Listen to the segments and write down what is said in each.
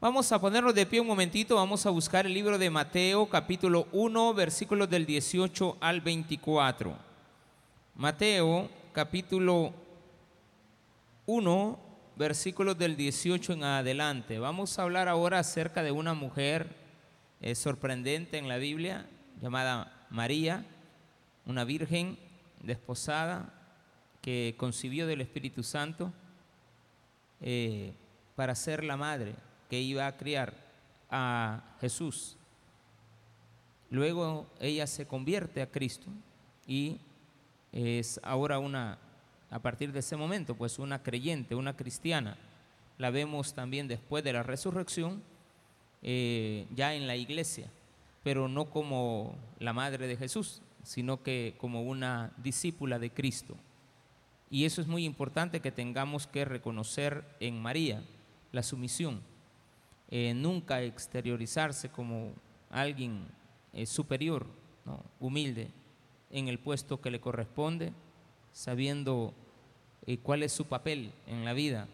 Vamos a ponernos de pie un momentito, vamos a buscar el libro de Mateo capítulo 1, versículos del 18 al 24. Mateo capítulo 1, versículos del 18 en adelante. Vamos a hablar ahora acerca de una mujer eh, sorprendente en la Biblia llamada María, una virgen desposada que concibió del Espíritu Santo eh, para ser la madre que iba a criar a Jesús. Luego ella se convierte a Cristo y es ahora una, a partir de ese momento, pues una creyente, una cristiana. La vemos también después de la resurrección, eh, ya en la iglesia, pero no como la madre de Jesús, sino que como una discípula de Cristo. Y eso es muy importante que tengamos que reconocer en María, la sumisión. Eh, nunca exteriorizarse como alguien eh, superior, humilde, en el puesto que le corresponde, sabiendo eh, cuál es su papel en la vida.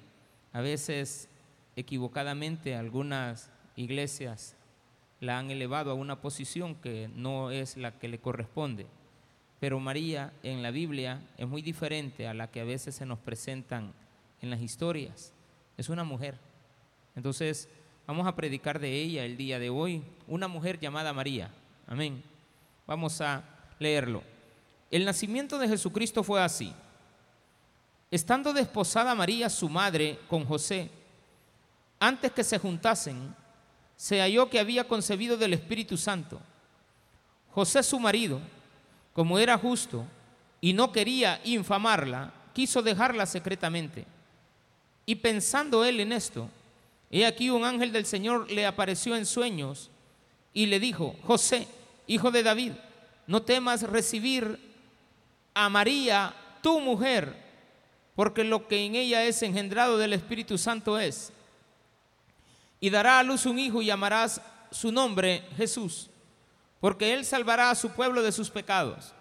A veces, equivocadamente, algunas iglesias la han elevado a una posición que no es la que le corresponde. Pero María en la Biblia es muy diferente a la que a veces se nos presentan en las historias. Es una mujer. Entonces, vamos a predicar de ella el día de hoy, una mujer llamada María. Amén. Vamos a leerlo. El nacimiento de Jesucristo fue así. Estando desposada María, su madre, con José, antes que se juntasen, se halló que había concebido del Espíritu Santo. José, su marido, como era justo y no quería infamarla, quiso dejarla secretamente. Y pensando él en esto, he aquí un ángel del Señor le apareció en sueños y le dijo, José, hijo de David, no temas recibir a María, tu mujer, porque lo que en ella es engendrado del Espíritu Santo es. Y dará a luz un hijo y llamarás su nombre Jesús porque Él salvará a su pueblo de sus pecados.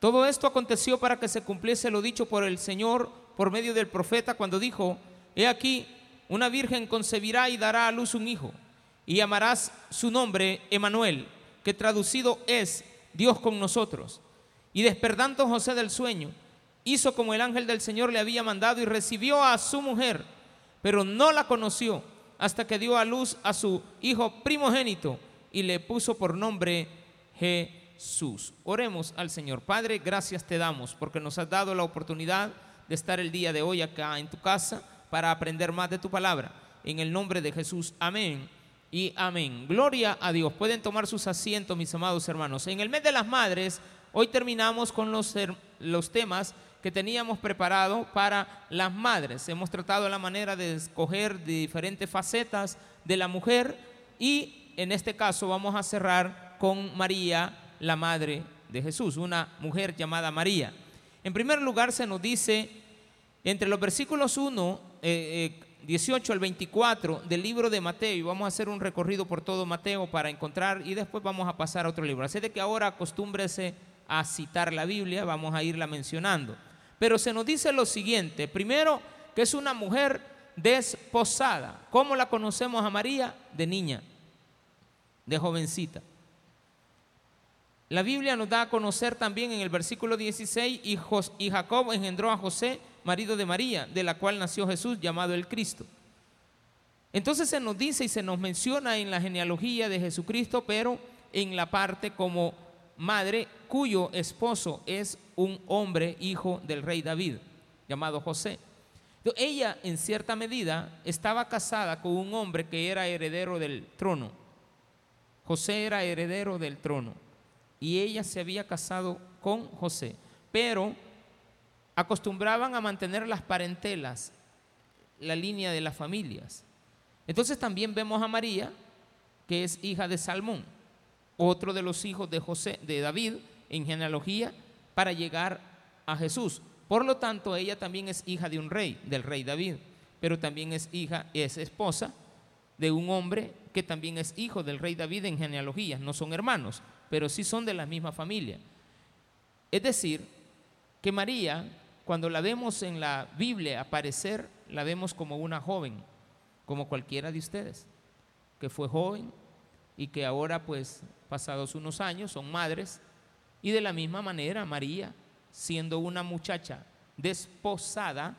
Todo esto aconteció para que se cumpliese lo dicho por el Señor por medio del profeta cuando dijo, He aquí, una virgen concebirá y dará a luz un hijo, y llamarás su nombre Emanuel, que traducido es Dios con nosotros. Y despertando José del sueño, hizo como el ángel del Señor le había mandado y recibió a su mujer, pero no la conoció hasta que dio a luz a su hijo primogénito y le puso por nombre Jesús. Oremos al Señor. Padre, gracias te damos porque nos has dado la oportunidad de estar el día de hoy acá en tu casa para aprender más de tu palabra. En el nombre de Jesús, amén y amén. Gloria a Dios. Pueden tomar sus asientos, mis amados hermanos. En el mes de las madres, hoy terminamos con los, los temas que teníamos preparado para las madres. Hemos tratado la manera de escoger diferentes facetas de la mujer y en este caso vamos a cerrar con María, la madre de Jesús, una mujer llamada María. En primer lugar se nos dice, entre los versículos 1, 18 eh, eh, al 24 del libro de Mateo, y vamos a hacer un recorrido por todo Mateo para encontrar, y después vamos a pasar a otro libro. Así de que ahora acostúmbrese a citar la Biblia, vamos a irla mencionando. Pero se nos dice lo siguiente, primero que es una mujer desposada. ¿Cómo la conocemos a María? De niña de jovencita. La Biblia nos da a conocer también en el versículo 16, y, Jacob engendró a José, marido de María, de la cual nació Jesús llamado el Cristo. Entonces se nos dice y se nos menciona en la genealogía de Jesucristo, pero en la parte como madre cuyo esposo es un hombre hijo del rey David, llamado José. Ella en cierta medida estaba casada con un hombre que era heredero del trono José era heredero del trono y ella se había casado con José, pero acostumbraban a mantener las parentelas, la línea de las familias. Entonces también vemos a María, que es hija de Salmón, otro de los hijos de José, de David, en genealogía, para llegar a Jesús. Por lo tanto, ella también es hija de un rey, del rey David, pero también es hija, es esposa de un hombre que también es hijo del rey David en genealogía. No son hermanos, pero sí son de la misma familia. Es decir, que María, cuando la vemos en la Biblia aparecer, la vemos como una joven, como cualquiera de ustedes, que fue joven y que ahora pues pasados unos años son madres. Y de la misma manera María, siendo una muchacha desposada,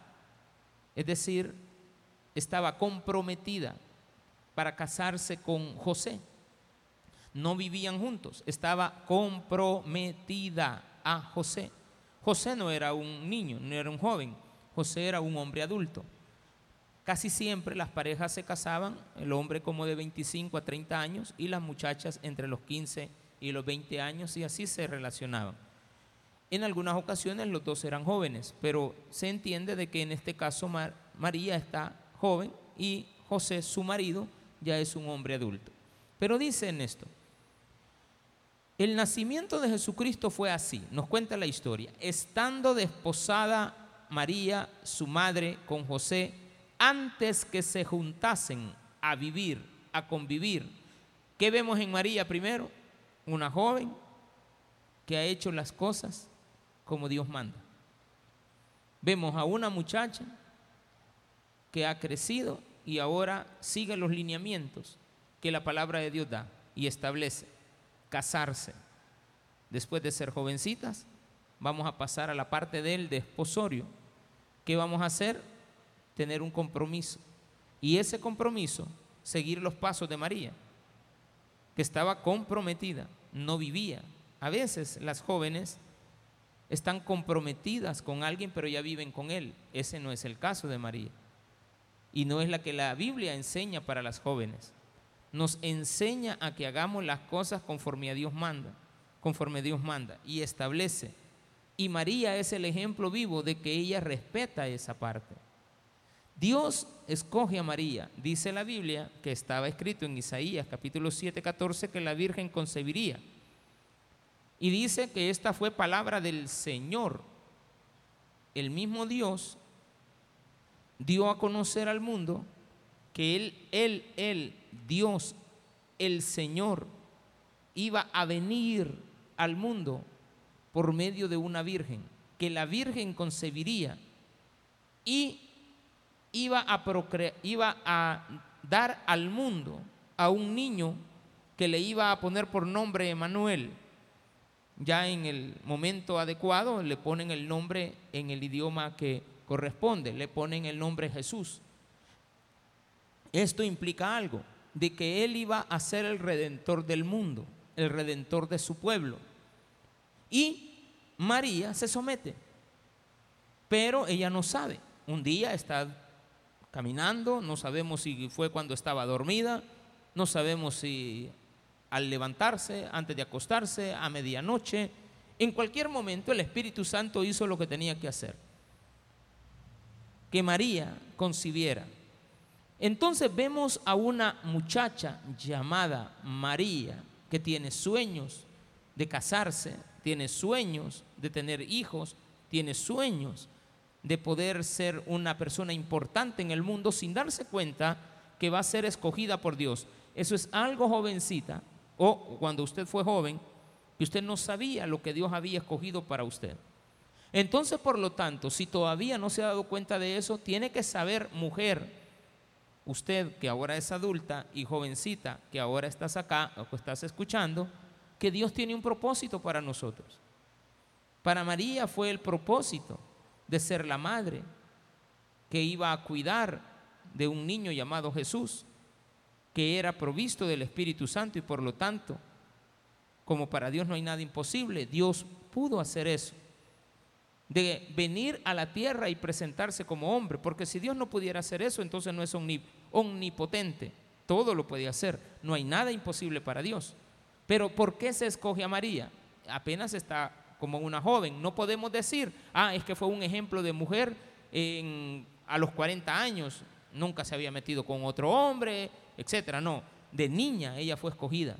es decir, estaba comprometida para casarse con José. No vivían juntos, estaba comprometida a José. José no era un niño, no era un joven, José era un hombre adulto. Casi siempre las parejas se casaban, el hombre como de 25 a 30 años y las muchachas entre los 15 y los 20 años y así se relacionaban. En algunas ocasiones los dos eran jóvenes, pero se entiende de que en este caso María está joven y José, su marido, ya es un hombre adulto. Pero dice en esto, el nacimiento de Jesucristo fue así, nos cuenta la historia, estando desposada María, su madre, con José, antes que se juntasen a vivir, a convivir. ¿Qué vemos en María primero? Una joven que ha hecho las cosas como Dios manda. Vemos a una muchacha que ha crecido y ahora sigue los lineamientos que la palabra de Dios da y establece. Casarse. Después de ser jovencitas, vamos a pasar a la parte del desposorio. ¿Qué vamos a hacer? tener un compromiso. Y ese compromiso, seguir los pasos de María, que estaba comprometida, no vivía. A veces las jóvenes están comprometidas con alguien, pero ya viven con él. Ese no es el caso de María. Y no es la que la Biblia enseña para las jóvenes. Nos enseña a que hagamos las cosas conforme a Dios manda, conforme Dios manda y establece. Y María es el ejemplo vivo de que ella respeta esa parte. Dios escoge a María. Dice la Biblia que estaba escrito en Isaías capítulo 7, 14 que la Virgen concebiría. Y dice que esta fue palabra del Señor. El mismo Dios dio a conocer al mundo que Él, Él, Él, Dios, el Señor, iba a venir al mundo por medio de una virgen, que la virgen concebiría y iba a, a dar al mundo a un niño que le iba a poner por nombre Emanuel. Ya en el momento adecuado le ponen el nombre en el idioma que corresponde, le ponen el nombre Jesús. Esto implica algo, de que Él iba a ser el redentor del mundo, el redentor de su pueblo. Y María se somete, pero ella no sabe. Un día está caminando, no sabemos si fue cuando estaba dormida, no sabemos si al levantarse, antes de acostarse, a medianoche, en cualquier momento el Espíritu Santo hizo lo que tenía que hacer, que María concibiera. Entonces vemos a una muchacha llamada María que tiene sueños de casarse, tiene sueños de tener hijos, tiene sueños de poder ser una persona importante en el mundo sin darse cuenta que va a ser escogida por Dios. Eso es algo jovencita, o cuando usted fue joven, que usted no sabía lo que Dios había escogido para usted. Entonces, por lo tanto, si todavía no se ha dado cuenta de eso, tiene que saber, mujer, usted que ahora es adulta y jovencita, que ahora estás acá o que estás escuchando, que Dios tiene un propósito para nosotros. Para María fue el propósito de ser la madre que iba a cuidar de un niño llamado Jesús, que era provisto del Espíritu Santo y por lo tanto, como para Dios no hay nada imposible, Dios pudo hacer eso, de venir a la tierra y presentarse como hombre, porque si Dios no pudiera hacer eso, entonces no es omnipotente, todo lo puede hacer, no hay nada imposible para Dios. Pero ¿por qué se escoge a María? Apenas está como una joven. No podemos decir, ah, es que fue un ejemplo de mujer a los 40 años, nunca se había metido con otro hombre, etcétera. No, de niña ella fue escogida.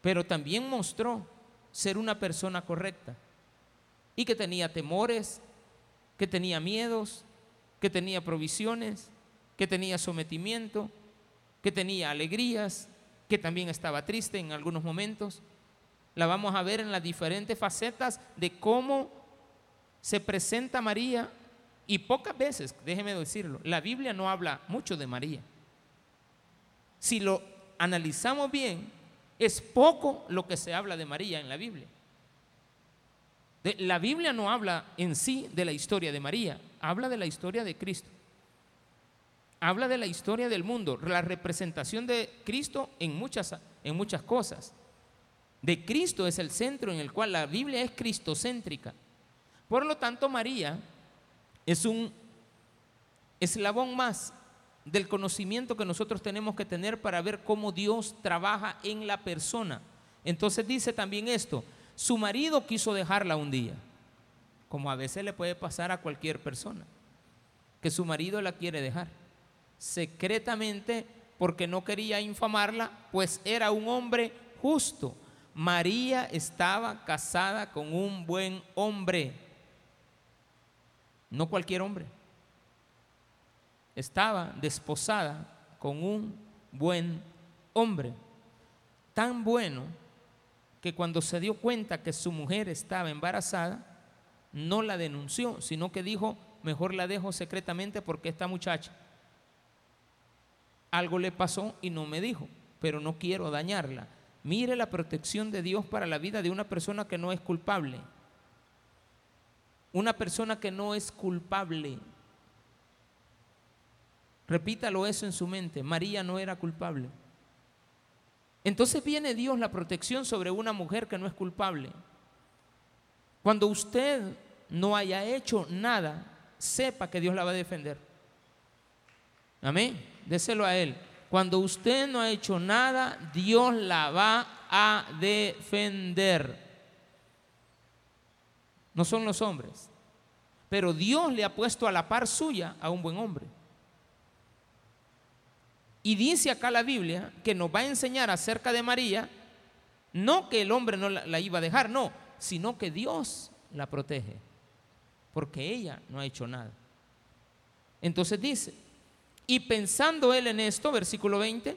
Pero también mostró ser una persona correcta y que tenía temores, que tenía miedos, que tenía provisiones, que tenía sometimiento, que tenía alegrías, que también estaba triste en algunos momentos la vamos a ver en las diferentes facetas de cómo se presenta María Y pocas veces, déjeme decirlo, la Biblia no habla mucho de María. Si lo analizamos bien, es poco lo que se habla de María en la Biblia. La Biblia no habla en sí de la historia de María, habla de la historia de Cristo. Habla de la historia del mundo, la representación de Cristo en muchas, en muchas cosas. De Cristo es el centro en el cual la Biblia es cristocéntrica. Por lo tanto, María es un eslabón más del conocimiento que nosotros tenemos que tener para ver cómo Dios trabaja en la persona. Entonces dice también esto, su marido quiso dejarla un día, como a veces le puede pasar a cualquier persona, que su marido la quiere dejar, secretamente porque no quería infamarla, pues era un hombre justo. María estaba casada con un buen hombre no cualquier hombre. Estaba desposada con un buen hombre, tan bueno que cuando se dio cuenta que su mujer estaba embarazada, no la denunció, sino que dijo, mejor la dejo secretamente porque esta muchacha algo le pasó y no me dijo, pero no quiero dañarla. Mire la protección de Dios para la vida de una persona que no es culpable una persona que no es culpable. Repítalo eso en su mente. María no era culpable. Entonces viene Dios la protección sobre una mujer que no es culpable. Cuando usted no haya hecho nada, sepa que Dios la va a defender. Amén. Déselo a Él. Cuando usted no ha hecho nada, Dios la va a defender no son los hombres. Pero Dios le ha puesto a la par suya a un buen hombre. Y dice acá la Biblia que nos va a enseñar acerca de María, no que el hombre no la, iba a dejar, no, sino que Dios la protege, porque ella no ha hecho nada. Entonces dice, y pensando él en esto, versículo 20,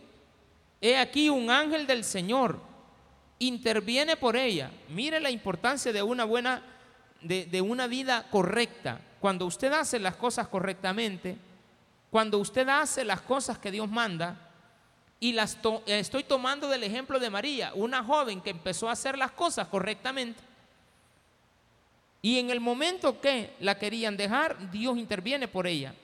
he aquí un ángel del Señor interviene por ella. Mire la importancia de una buena de, una vida correcta, cuando usted hace las cosas correctamente, cuando usted hace las cosas que Dios manda, y las estoy tomando del ejemplo de María, una joven que empezó a hacer las cosas correctamente. Y en el momento que la querían dejar, Dios interviene por ella.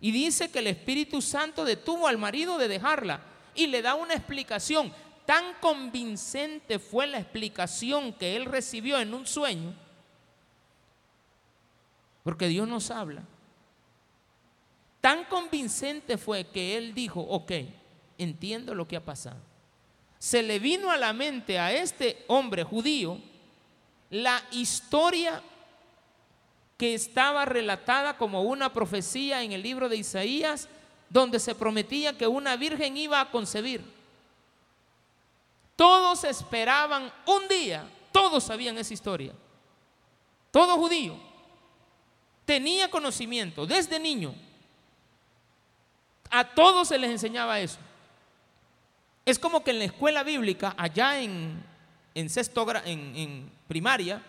Y dice que el Espíritu Santo detuvo al marido de dejarla y le da una explicación. Tan convincente fue la explicación que él recibió en un sueño porque Dios nos habla. Tan convincente fue que él dijo, ok, entiendo lo que ha pasado. Se le vino a la mente a este hombre judío la historia que estaba relatada como una profecía en el libro de Isaías, donde se prometía que una virgen iba a concebir. Todos esperaban un día, todos sabían esa historia, todo judío tenía conocimiento desde niño. A todos se les enseñaba eso. Es como que en la escuela bíblica, allá en, en primaria,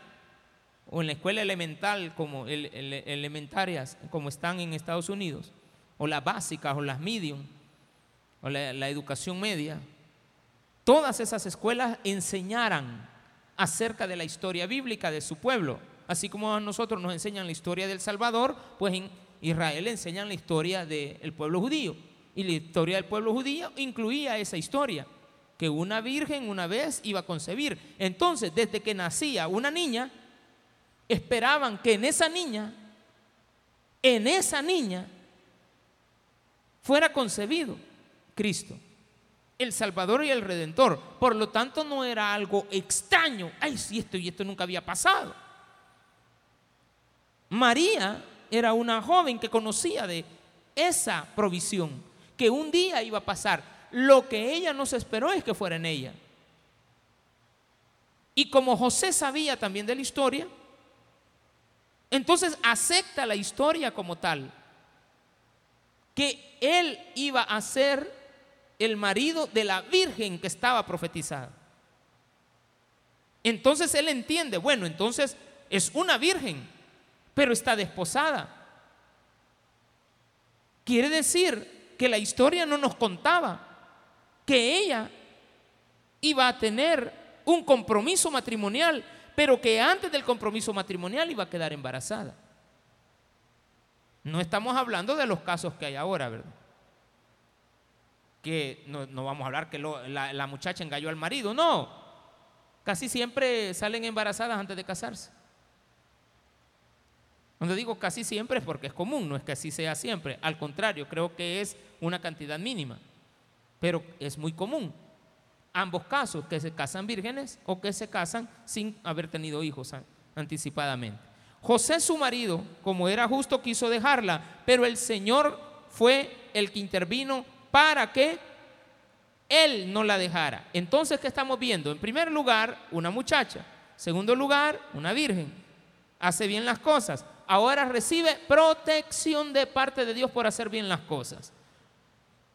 o en la escuela elemental, como elementarias, como están en Estados Unidos, o las básicas, o las medium, o la, la educación media, todas esas escuelas enseñaran acerca de la historia bíblica de su pueblo. Así como a nosotros nos enseñan la historia del Salvador, pues en Israel enseñan la historia del pueblo judío. Y la historia del pueblo judío incluía esa historia, que una virgen una vez iba a concebir. Entonces, desde que nacía una niña, esperaban que en esa niña, en esa niña, fuera concebido Cristo, el Salvador y el Redentor. Por lo tanto, no era algo extraño. Ay, si esto y esto nunca había pasado. María era una joven que conocía de esa provisión, que un día iba a pasar. Lo que ella no se esperó es que fuera en ella. Y como José sabía también de la historia, entonces acepta la historia como tal, que él iba a ser el marido de la virgen que estaba profetizada. Entonces él entiende, bueno, entonces es una virgen, pero está desposada. Quiere decir que la historia no nos contaba que ella iba a tener un compromiso matrimonial, pero que antes del compromiso matrimonial iba a quedar embarazada. No estamos hablando de los casos que hay ahora, ¿verdad? Que no, vamos a hablar que la, la muchacha engalló al marido, no. Casi siempre salen embarazadas antes de casarse. Cuando digo casi siempre es porque es común, no es que así sea siempre. Al contrario, creo que es una cantidad mínima. Pero es muy común. Ambos casos, que se casan vírgenes o que se casan sin haber tenido hijos anticipadamente. José, su marido, como era justo, quiso dejarla, pero el Señor fue el que intervino para que él no la dejara. Entonces, ¿qué estamos viendo? En primer lugar, una muchacha. Segundo lugar, una virgen. Hace bien las cosas. Ahora recibe protección de parte de Dios por hacer bien las cosas.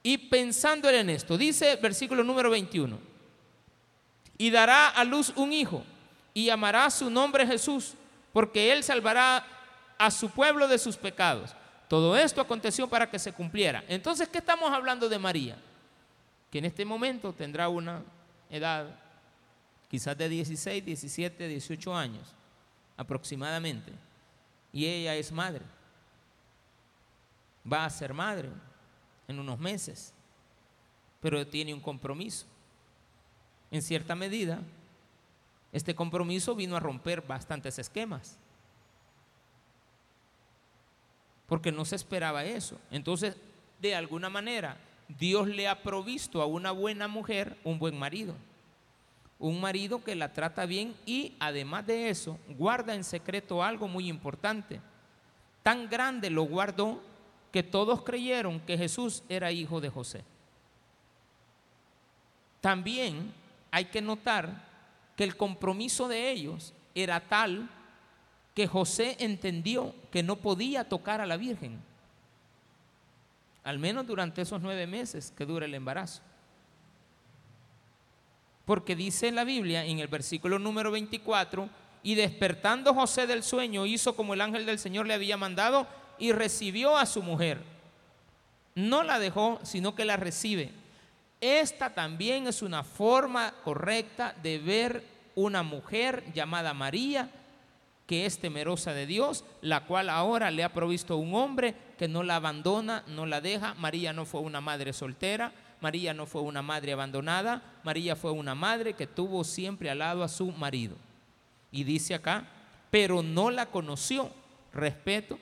Y pensando en esto, dice versículo número 21, y dará a luz un hijo y llamará su nombre Jesús porque Él salvará a su pueblo de sus pecados. Todo esto aconteció para que se cumpliera. Entonces, ¿qué estamos hablando de María? Que en este momento tendrá una edad quizás de 16, 17, 18 años aproximadamente. Y ella es madre. Va a ser madre en unos meses, pero tiene un compromiso. En cierta medida, este compromiso vino a romper bastantes esquemas. Porque no se esperaba eso. Entonces, de alguna manera, Dios le ha provisto a una buena mujer un buen marido. Un marido que la trata bien y además de eso, guarda en secreto algo muy importante. Tan grande lo guardó que todos creyeron que Jesús era hijo de José. También hay que notar que el compromiso de ellos era tal que José entendió que no podía tocar a la Virgen, al menos durante esos nueve meses que dura el embarazo. Porque dice la Biblia en el versículo número 24, y despertando José del sueño hizo como el ángel del Señor le había mandado y recibió a su mujer. No la dejó, sino que la recibe. Esta también es una forma correcta de ver una mujer llamada María, que es temerosa de Dios, la cual ahora le ha provisto un hombre que no la abandona, no la deja. María no fue una madre soltera, María no fue una madre abandonada, María fue una madre que tuvo siempre al lado a su marido. Y dice acá, pero no la conoció. Respeto,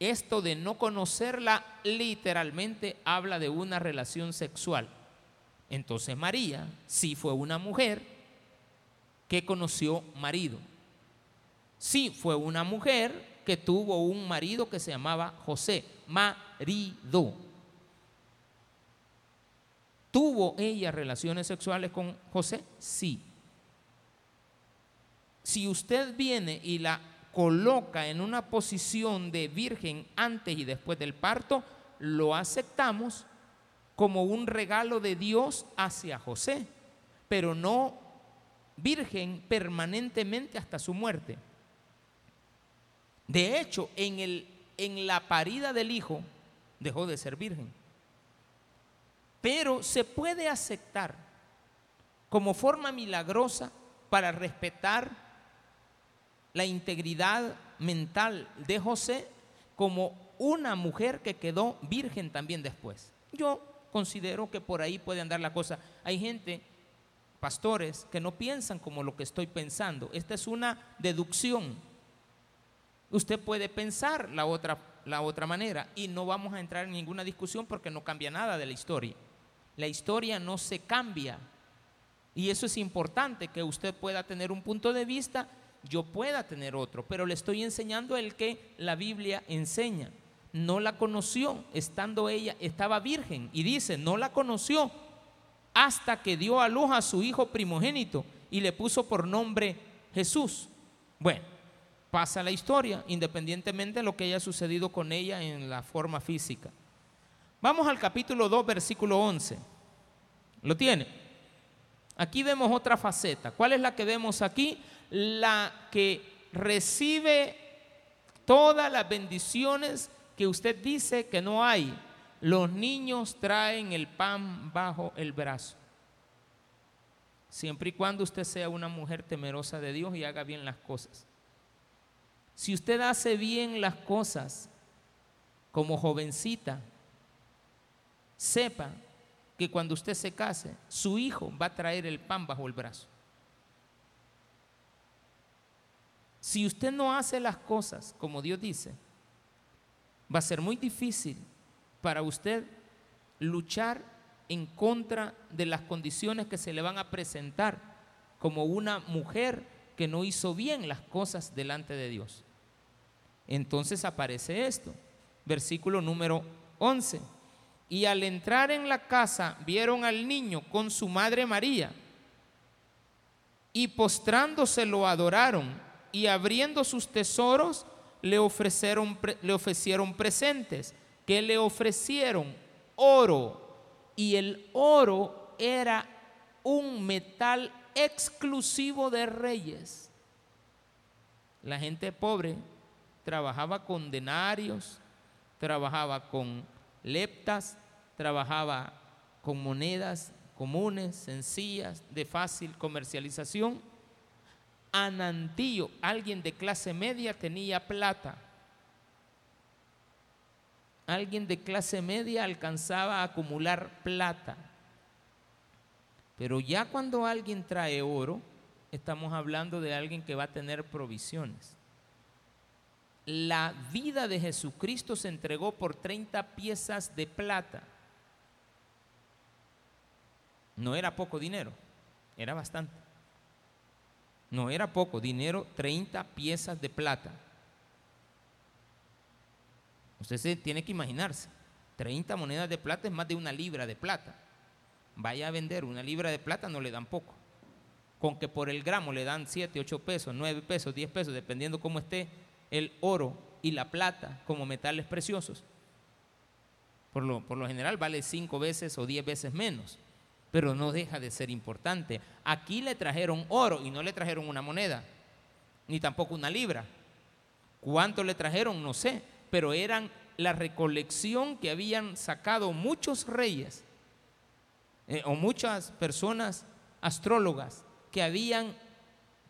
esto de no conocerla literalmente habla de una relación sexual. Entonces María sí fue una mujer que conoció marido. Sí fue una mujer que tuvo un marido que se llamaba José, marido. ¿Tuvo ella relaciones sexuales con José? Sí. Si usted viene y la coloca en una posición de virgen antes y después del parto, lo aceptamos como un regalo de Dios hacia José, pero no virgen permanentemente hasta su muerte. De hecho, en, el, en la parida del hijo dejó de ser virgen. Pero se puede aceptar como forma milagrosa para respetar la integridad mental de José como una mujer que quedó virgen también después. Yo considero que por ahí puede andar la cosa. Hay gente, pastores, que no piensan como lo que estoy pensando. Esta es una deducción. Usted puede pensar la otra, la otra manera y no vamos a entrar en ninguna discusión porque no cambia nada de la historia. La historia no se cambia. Y eso es importante, que usted pueda tener un punto de vista yo pueda tener otro, pero le estoy enseñando el que la Biblia enseña. No la conoció, estando ella, estaba virgen, y dice, no la conoció hasta que dio a luz a su hijo primogénito y le puso por nombre Jesús. Bueno, pasa la historia, independientemente de lo que haya sucedido con ella en la forma física. Vamos al capítulo 2, versículo 11. ¿Lo tiene? Aquí vemos otra faceta. ¿Cuál es la que vemos aquí? la que recibe todas las bendiciones que usted dice que no hay, los niños traen el pan bajo el brazo. Siempre y cuando usted sea una mujer temerosa de Dios y haga bien las cosas. Si usted hace bien las cosas como jovencita, sepa que cuando usted se case, su hijo va a traer el pan bajo el brazo. Si usted no hace las cosas como Dios dice, va a ser muy difícil para usted luchar en contra de las condiciones que se le van a presentar como una mujer que no hizo bien las cosas delante de Dios. Entonces aparece esto, versículo número 11. Y al entrar en la casa vieron al niño con su madre María y postrándose lo adoraron y abriendo sus tesoros le ofrecieron, le ofrecieron presentes. que le ofrecieron? Oro. Y el oro era un metal exclusivo de reyes. La gente pobre trabajaba con denarios, trabajaba con leptas, trabajaba con monedas comunes, sencillas, de fácil comercialización. Anantío, alguien de clase media, tenía plata. Alguien de clase media alcanzaba a acumular plata. Pero ya cuando alguien trae oro, estamos hablando de alguien que va a tener provisiones. La vida de Jesucristo se entregó por 30 piezas de plata. No era poco dinero, era bastante. No era poco dinero, 30 piezas de plata. Usted se tiene que imaginarse, 30 monedas de plata es más de una libra de plata. Vaya a vender una libra de plata, no le dan poco. Con que por el gramo le dan 7, 8 pesos, 9 pesos, 10 pesos, dependiendo cómo esté el oro y la plata como metales preciosos. Por lo, por lo general vale 5 veces o 10 veces menos pero no deja de ser importante. Aquí le trajeron oro y no le trajeron una moneda, ni tampoco una libra. ¿Cuánto le trajeron? No sé, pero eran la recolección que habían sacado muchos reyes eh, o muchas personas astrólogas que habían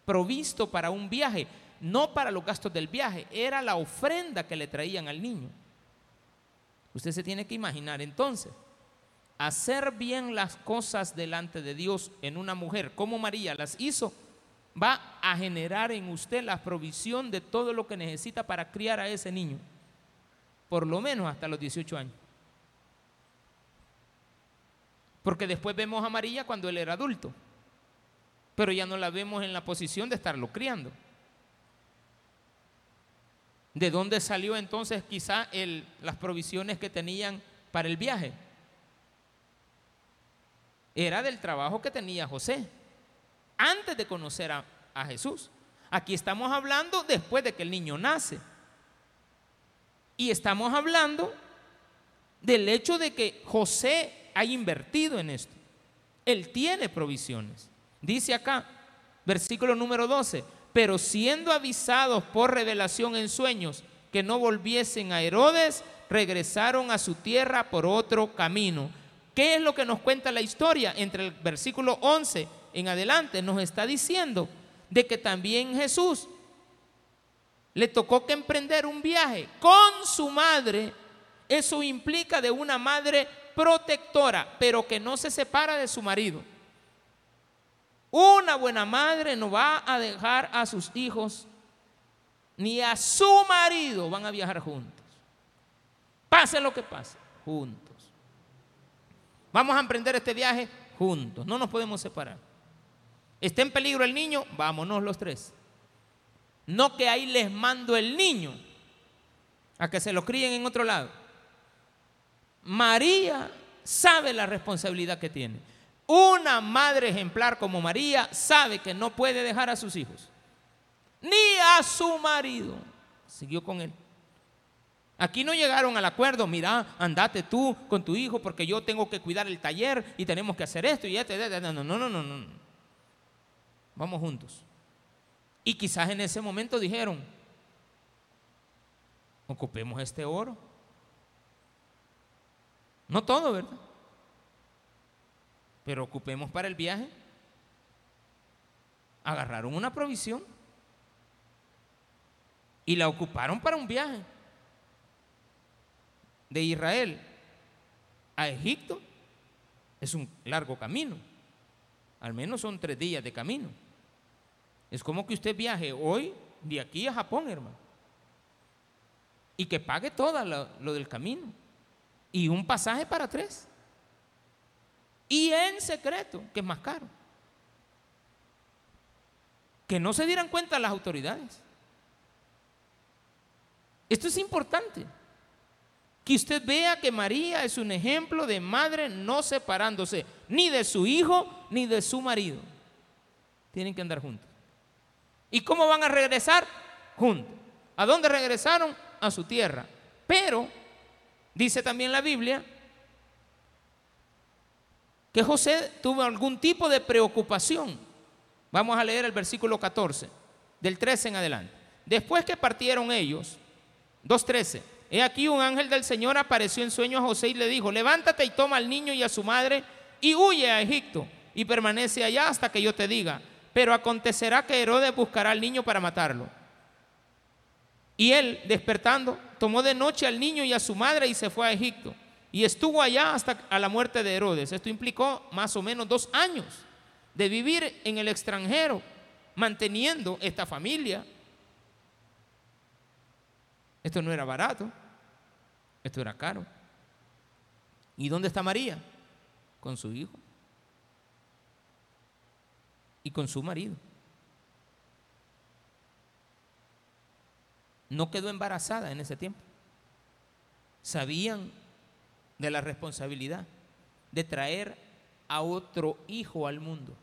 provisto para un viaje, no para los gastos del viaje, era la ofrenda que le traían al niño. Usted se tiene que imaginar entonces hacer bien las cosas delante de Dios en una mujer como María las hizo, va a generar en usted la provisión de todo lo que necesita para criar a ese niño, por lo menos hasta los 18 años. Porque después vemos a María cuando él era adulto, pero ya no la vemos en la posición de estarlo criando. ¿De dónde salió entonces quizá las provisiones que tenían para el viaje? Era del trabajo que tenía José antes de conocer a, Jesús. Aquí estamos hablando después de que el niño nace. Y estamos hablando del hecho de que José ha invertido en esto. Él tiene provisiones. Dice acá, versículo número 12, pero siendo avisados por revelación en sueños que no volviesen a Herodes, regresaron a su tierra por otro camino. ¿Qué es lo que nos cuenta la historia? Entre el versículo 11 en adelante nos está diciendo de que también Jesús le tocó que emprender un viaje con su madre. Eso implica de una madre protectora, pero que no se separa de su marido. Una buena madre no va a dejar a sus hijos ni a su marido, van a viajar juntos. Pase lo que pase, juntos. Vamos a emprender este viaje juntos, no nos podemos separar. ¿Está en peligro el niño? Vámonos los tres. No que ahí les mando el niño a que se lo críen en otro lado. María sabe la responsabilidad que tiene. Una madre ejemplar como María sabe que no puede dejar a sus hijos, ni a su marido. Siguió con él. Aquí no llegaron al acuerdo, mira, andate tú con tu hijo porque yo tengo que cuidar el taller y tenemos que hacer esto y este, no, no, no, no, no. Vamos juntos. Y quizás en ese momento dijeron, ocupemos este oro No todo, ¿verdad? Pero ocupemos para el viaje. Agarraron una provisión y la ocuparon para un viaje de Israel a Egipto. Es un largo camino. Al menos son tres días de camino. Es como que usted viaje hoy de aquí a Japón, hermano. Y que pague todo lo, lo del camino. Y un pasaje para tres. Y en secreto, que es más caro. Que no se dieran cuenta las autoridades. Esto es importante. Que usted vea que María es un ejemplo de madre no separándose ni de su hijo ni de su marido. Tienen que andar juntos. ¿Y cómo van a regresar? Juntos. ¿A dónde regresaron? A su tierra. Pero, dice también la Biblia, que José tuvo algún tipo de preocupación. Vamos a leer el versículo 14, del 13 en adelante. Después que partieron ellos, 2.13, he aquí un ángel del Señor apareció en sueño a José y le dijo, levántate y toma al niño y a su madre y huye a Egipto y permanece allá hasta que yo te diga. Pero acontecerá que Herodes buscará al niño para matarlo. Y él, despertando, tomó de noche al niño y a su madre y se fue a Egipto. Y estuvo allá hasta a la muerte de Herodes. Esto implicó más o menos dos años de vivir en el extranjero, manteniendo esta familia. Esto no era barato, esto era caro. ¿Y dónde está María? Con su hijo y con su marido. No quedó embarazada en ese tiempo. Sabían de la responsabilidad de traer a otro hijo al mundo.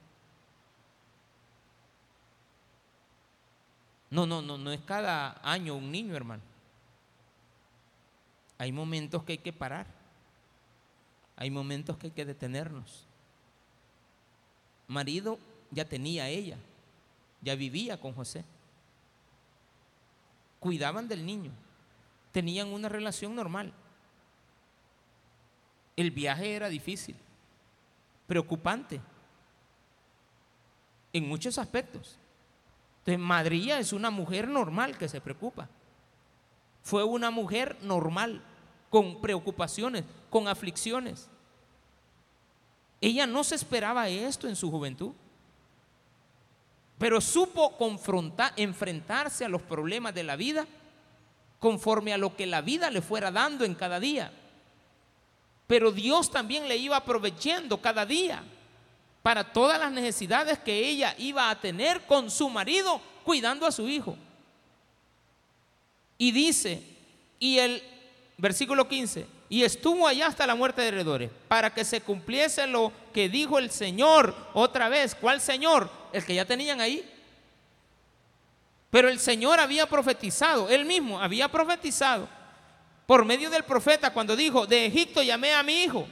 No, no, no, no es cada año un niño, hermano. Hay momentos que hay que parar. Hay momentos que hay que detenernos. Marido ya tenía ella, ya vivía con José. Cuidaban del niño, tenían una relación normal. El viaje era difícil, preocupante, en muchos aspectos. Entonces, María es una mujer normal que se preocupa. Fue una mujer normal, con preocupaciones, con aflicciones. Ella no se esperaba esto en su juventud pero supo confrontar, enfrentarse a los problemas de la vida conforme a lo que la vida le fuera dando en cada día. Pero Dios también le iba aprovechando cada día para todas las necesidades que ella iba a tener con su marido cuidando a su hijo. Y dice, y el versículo 15, y estuvo allá hasta la muerte de heredores, para que se cumpliese lo que dijo el Señor otra vez. ¿Cuál Señor? El que ya tenían ahí. Pero el Señor había profetizado, él mismo había profetizado por medio del profeta cuando dijo, de Egipto llamé a mi hijo.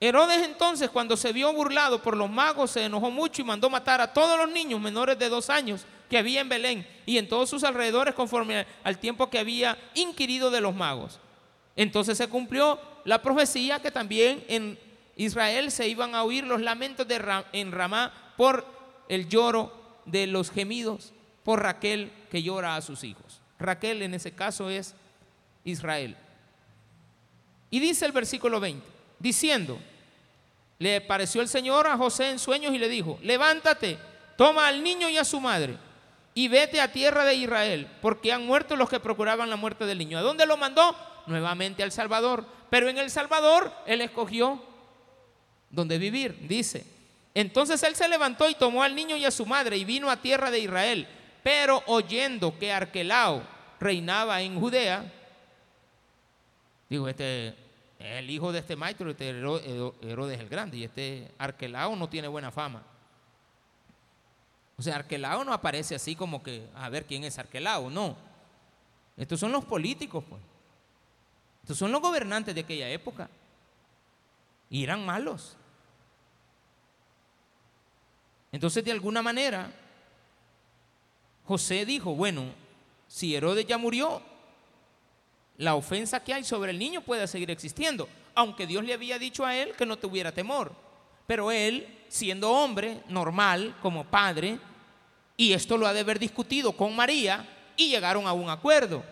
Herodes entonces, cuando se vio burlado por los magos, se enojó mucho y mandó matar a todos los niños menores de dos años que había en Belén y en todos sus alrededores conforme al tiempo que había inquirido de los magos. Entonces se cumplió la profecía que también en Israel se iban a oír los lamentos de en Ramá por el lloro de los gemidos, por Raquel que llora a sus hijos. Raquel en ese caso es Israel. Y dice el versículo 20, diciendo, le pareció el Señor a José en sueños y le dijo, levántate, toma al niño y a su madre y vete a tierra de Israel, porque han muerto los que procuraban la muerte del niño. ¿A dónde lo mandó? Nuevamente al Salvador. Pero en el Salvador él escogió donde vivir, dice. Entonces él se levantó y tomó al niño y a su madre y vino a tierra de Israel. Pero oyendo que Arquelao reinaba en Judea, digo, este el hijo de este maestro, este Herodes el Grande, y este Arquelao no tiene buena fama. O sea, Arquelao no aparece así como que a ver quién es Arquelao, no. Estos son los políticos, pues. Estos son los gobernantes de aquella época. Y eran malos. Entonces, de alguna manera, José dijo, bueno, si Herodes ya murió, la ofensa que hay sobre el niño puede seguir existiendo, aunque Dios le había dicho a él que no tuviera temor. Pero él, siendo hombre normal, como padre, y esto lo ha de haber discutido con María, y llegaron a un acuerdo.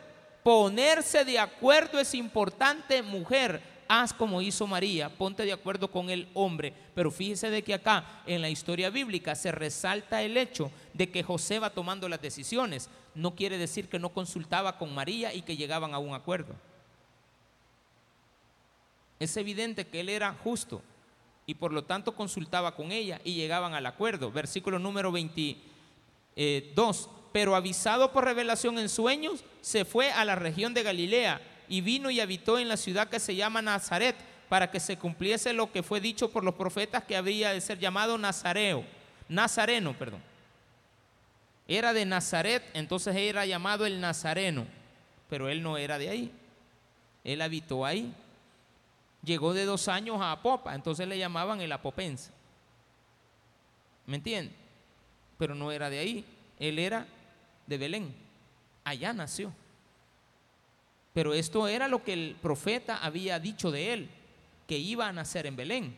Ponerse de acuerdo es importante, mujer. Haz como hizo María, ponte de acuerdo con el hombre. Pero fíjese de que acá en la historia bíblica se resalta el hecho de que José va tomando las decisiones. No quiere decir que no consultaba con María y que llegaban a un acuerdo. Es evidente que él era justo y por lo tanto consultaba con ella y llegaban al acuerdo. Versículo número 22 pero avisado por revelación en sueños, se fue a la región de Galilea y vino y habitó en la ciudad que se llama Nazaret, para que se cumpliese lo que fue dicho por los profetas que había de ser llamado Nazareo, Nazareno, perdón. Era de Nazaret, entonces era llamado el Nazareno, pero él no era de ahí. Él habitó ahí. Llegó de dos años a Apopa, entonces le llamaban el apopense. ¿Me entiende? Pero no era de ahí. Él era de Belén. Allá nació. Pero esto era lo que el profeta había dicho de él, que iba a nacer en Belén,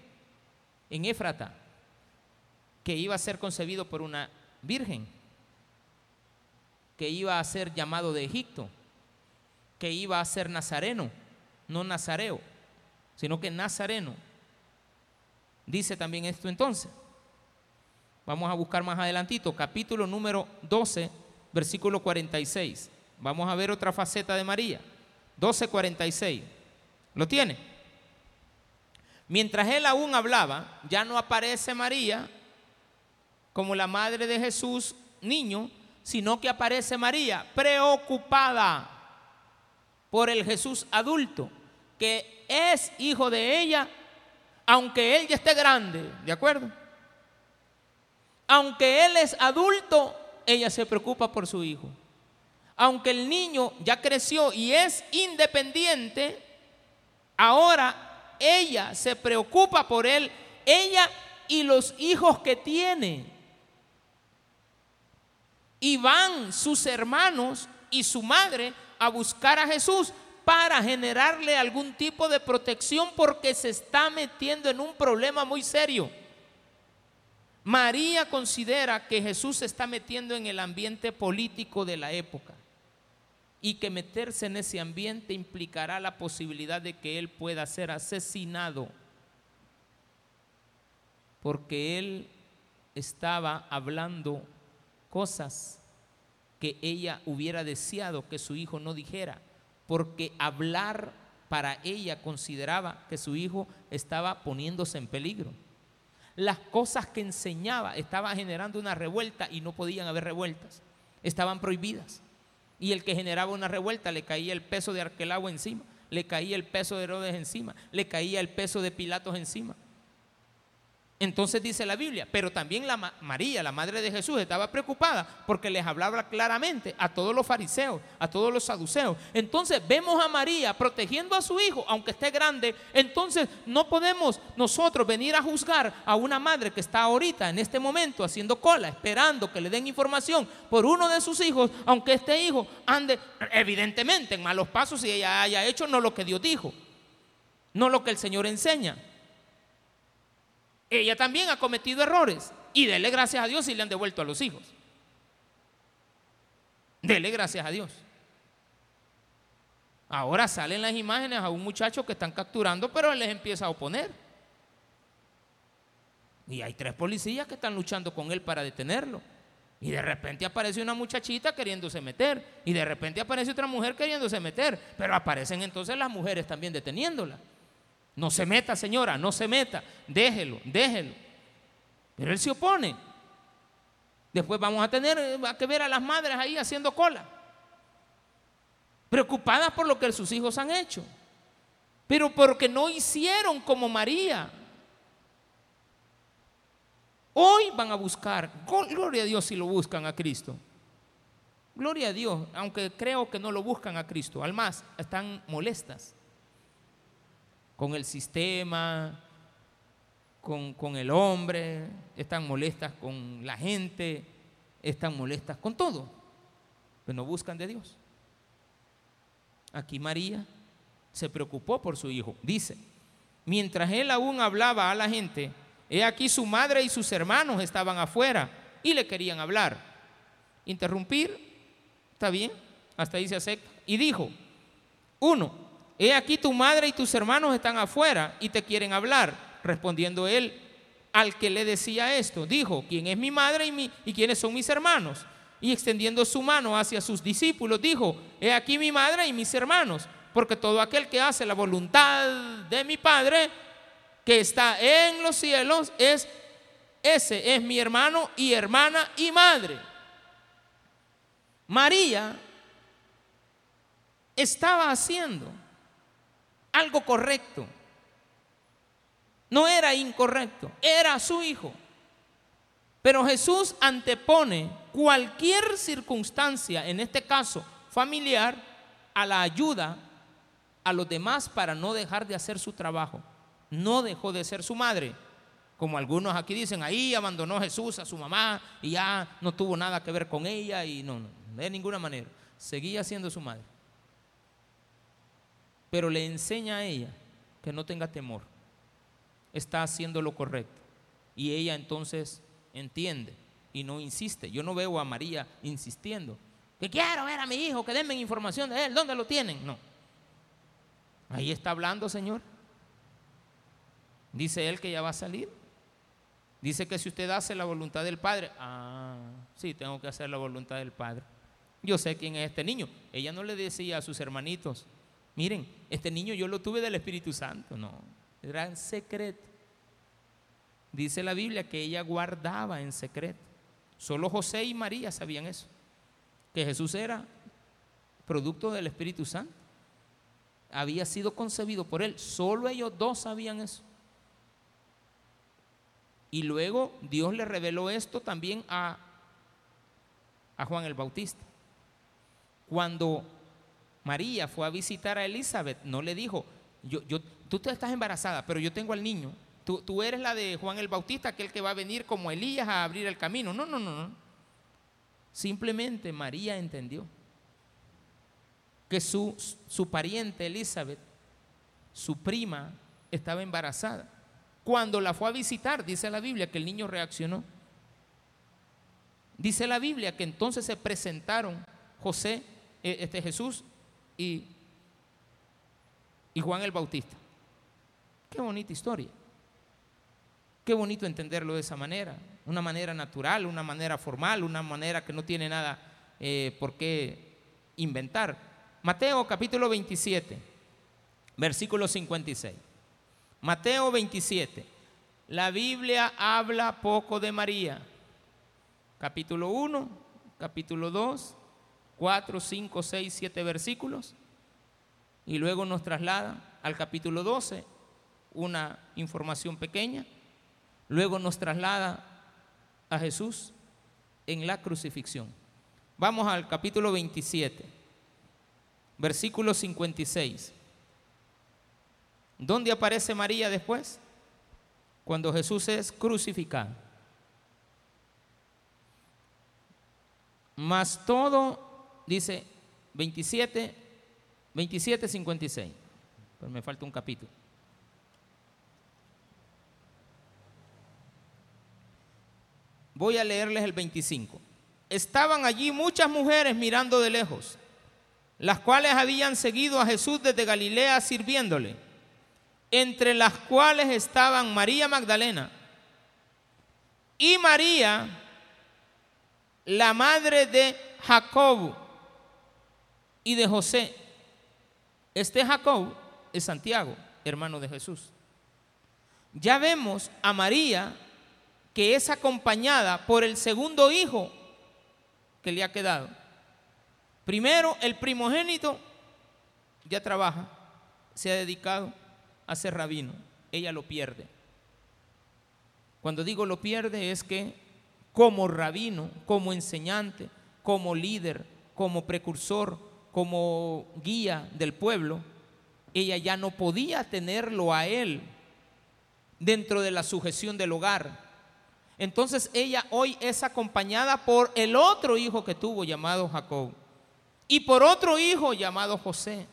en Éfrata, que iba a ser concebido por una virgen, que iba a ser llamado de Egipto, que iba a ser nazareno, no nazareo, sino que nazareno. Dice también esto entonces. Vamos a buscar más adelantito, capítulo número 12, versículo 46. Vamos a ver otra faceta de María. 12:46. ¿Lo tiene? Mientras él aún hablaba, ya no aparece María como la madre de Jesús, niño, sino que aparece María preocupada por el Jesús adulto, que es hijo de ella, aunque él ya esté grande, ¿de acuerdo? Aunque él es adulto, ella se preocupa por su hijo. Aunque el niño ya creció y es independiente, ahora ella se preocupa por él, ella y los hijos que tiene. Y van sus hermanos y su madre a buscar a Jesús para generarle algún tipo de protección porque se está metiendo en un problema muy serio. María considera que Jesús se está metiendo en el ambiente político de la época y que meterse en ese ambiente implicará la posibilidad de que él pueda ser asesinado porque él estaba hablando cosas que ella hubiera deseado que su hijo no dijera, porque hablar para ella consideraba que su hijo estaba poniéndose en peligro las cosas que enseñaba estaban generando una revuelta y no podían haber revueltas, estaban prohibidas. Y el que generaba una revuelta le caía el peso de Arquelao encima, le caía el peso de Herodes encima, le caía el peso de Pilatos encima. Entonces dice la Biblia, pero también la María, la madre de Jesús, estaba preocupada porque les hablaba claramente a todos los fariseos, a todos los saduceos. Entonces vemos a María protegiendo a su hijo, aunque esté grande. Entonces no podemos nosotros venir a juzgar a una madre que está ahorita, en este momento, haciendo cola, esperando que le den información por uno de sus hijos, aunque este hijo ande evidentemente en malos pasos y ella haya hecho no lo que Dios dijo, no lo que el Señor enseña. Ella también ha cometido errores y dele gracias a Dios si le han devuelto a los hijos. Dele gracias a Dios. Ahora salen las imágenes a un muchacho que están capturando, pero él les empieza a oponer. Y hay tres policías que están luchando con él para detenerlo. Y de repente aparece una muchachita queriéndose meter. Y de repente aparece otra mujer queriéndose meter. Pero aparecen entonces las mujeres también deteniéndola. No se meta, señora, no se meta. Déjelo, déjelo. Pero él se opone. Después vamos a tener eh, que ver a las madres ahí haciendo cola. Preocupadas por lo que sus hijos han hecho. Pero porque no hicieron como María. Hoy van a buscar, gloria a Dios si lo buscan a Cristo. Gloria a Dios, aunque creo que no lo buscan a Cristo. Al más, están molestas con el sistema, con, el hombre, están molestas con la gente, están molestas con todo, pero no buscan de Dios. Aquí María se preocupó por su hijo. Dice, mientras él aún hablaba a la gente, he aquí su madre y sus hermanos estaban afuera y le querían hablar. Interrumpir, está bien, hasta ahí se acepta. Y dijo, uno, he aquí tu madre y tus hermanos están afuera y te quieren hablar. Respondiendo él al que le decía esto, dijo, ¿quién es mi madre y, mi, quiénes son mis hermanos? y extendiendo su mano hacia sus discípulos, dijo, he aquí mi madre y mis hermanos, porque todo aquel que hace la voluntad de mi Padre, que está en los cielos, es ese, es mi hermano y hermana y madre. María estaba haciendo algo correcto. No era incorrecto, era su hijo. Pero Jesús antepone cualquier circunstancia, en este caso familiar, a la ayuda a los demás para no dejar de hacer su trabajo. No dejó de ser su madre. Como algunos aquí dicen, ahí abandonó Jesús a su mamá y ya no tuvo nada que ver con ella y no, no, de ninguna manera. Seguía siendo su madre. Pero le enseña a ella que no tenga temor. Está haciendo lo correcto. Y ella entonces entiende y no insiste. Yo no veo a María insistiendo. Que quiero ver a mi hijo, que denme información de él, ¿dónde lo tienen? No. Ahí está hablando, Señor. Dice él que ya va a salir. Dice que si usted hace la voluntad del Padre, ah, sí, tengo que hacer la voluntad del Padre. Yo sé quién es este niño. Ella no le decía a sus hermanitos, miren, este niño yo lo tuve del Espíritu Santo. No, era secreto. Dice la Biblia que ella guardaba en secreto. Solo José y María sabían eso. Que Jesús era producto del Espíritu Santo. Había sido concebido por él. Solo ellos dos sabían eso. Y luego Dios le reveló esto también a, a Juan el Bautista. Cuando María fue a visitar a Elizabeth, no le dijo, yo, yo, tú estás embarazada, pero yo tengo al niño. Tú, eres la de Juan el Bautista, aquel que va a venir como Elías a abrir el camino. No, no, no. Simplemente María entendió que su, su pariente Elizabeth, su prima, estaba embarazada. Cuando la fue a visitar, dice la Biblia que el niño reaccionó. Dice la Biblia que entonces se presentaron José, eh, este Jesús y, Juan el Bautista. Qué bonita historia. Qué bonito entenderlo de esa manera, una manera natural, una manera formal, una manera que no tiene nada eh, por qué inventar. Mateo capítulo 27, versículo 56. Mateo 27. La Biblia habla poco de María. Capítulo 1, capítulo 2, 4, 5, 6, 7 versículos. Y luego nos traslada al capítulo 12, una información pequeña. Luego nos traslada a Jesús en la crucifixión. Vamos al capítulo 27, versículo 56. ¿Dónde aparece María después? Cuando Jesús es crucificado. Más todo, dice 27, 27, 56. Pero me falta un capítulo. Voy a leerles el 25. Estaban allí muchas mujeres mirando de lejos, las cuales habían seguido a Jesús desde Galilea sirviéndole, entre las cuales estaban María Magdalena y María, la madre de Jacob y de José. Este Jacob es Santiago, hermano de Jesús. Ya vemos a María que es acompañada por el segundo hijo que le ha quedado. Primero, el primogénito ya trabaja, se ha dedicado a ser rabino, ella lo pierde. Cuando digo lo pierde es que como rabino, como enseñante, como líder, como precursor, como guía del pueblo, ella ya no podía tenerlo a él dentro de la sujeción del hogar, entonces ella hoy es acompañada por el otro hijo que tuvo llamado Jacob y por otro hijo llamado José.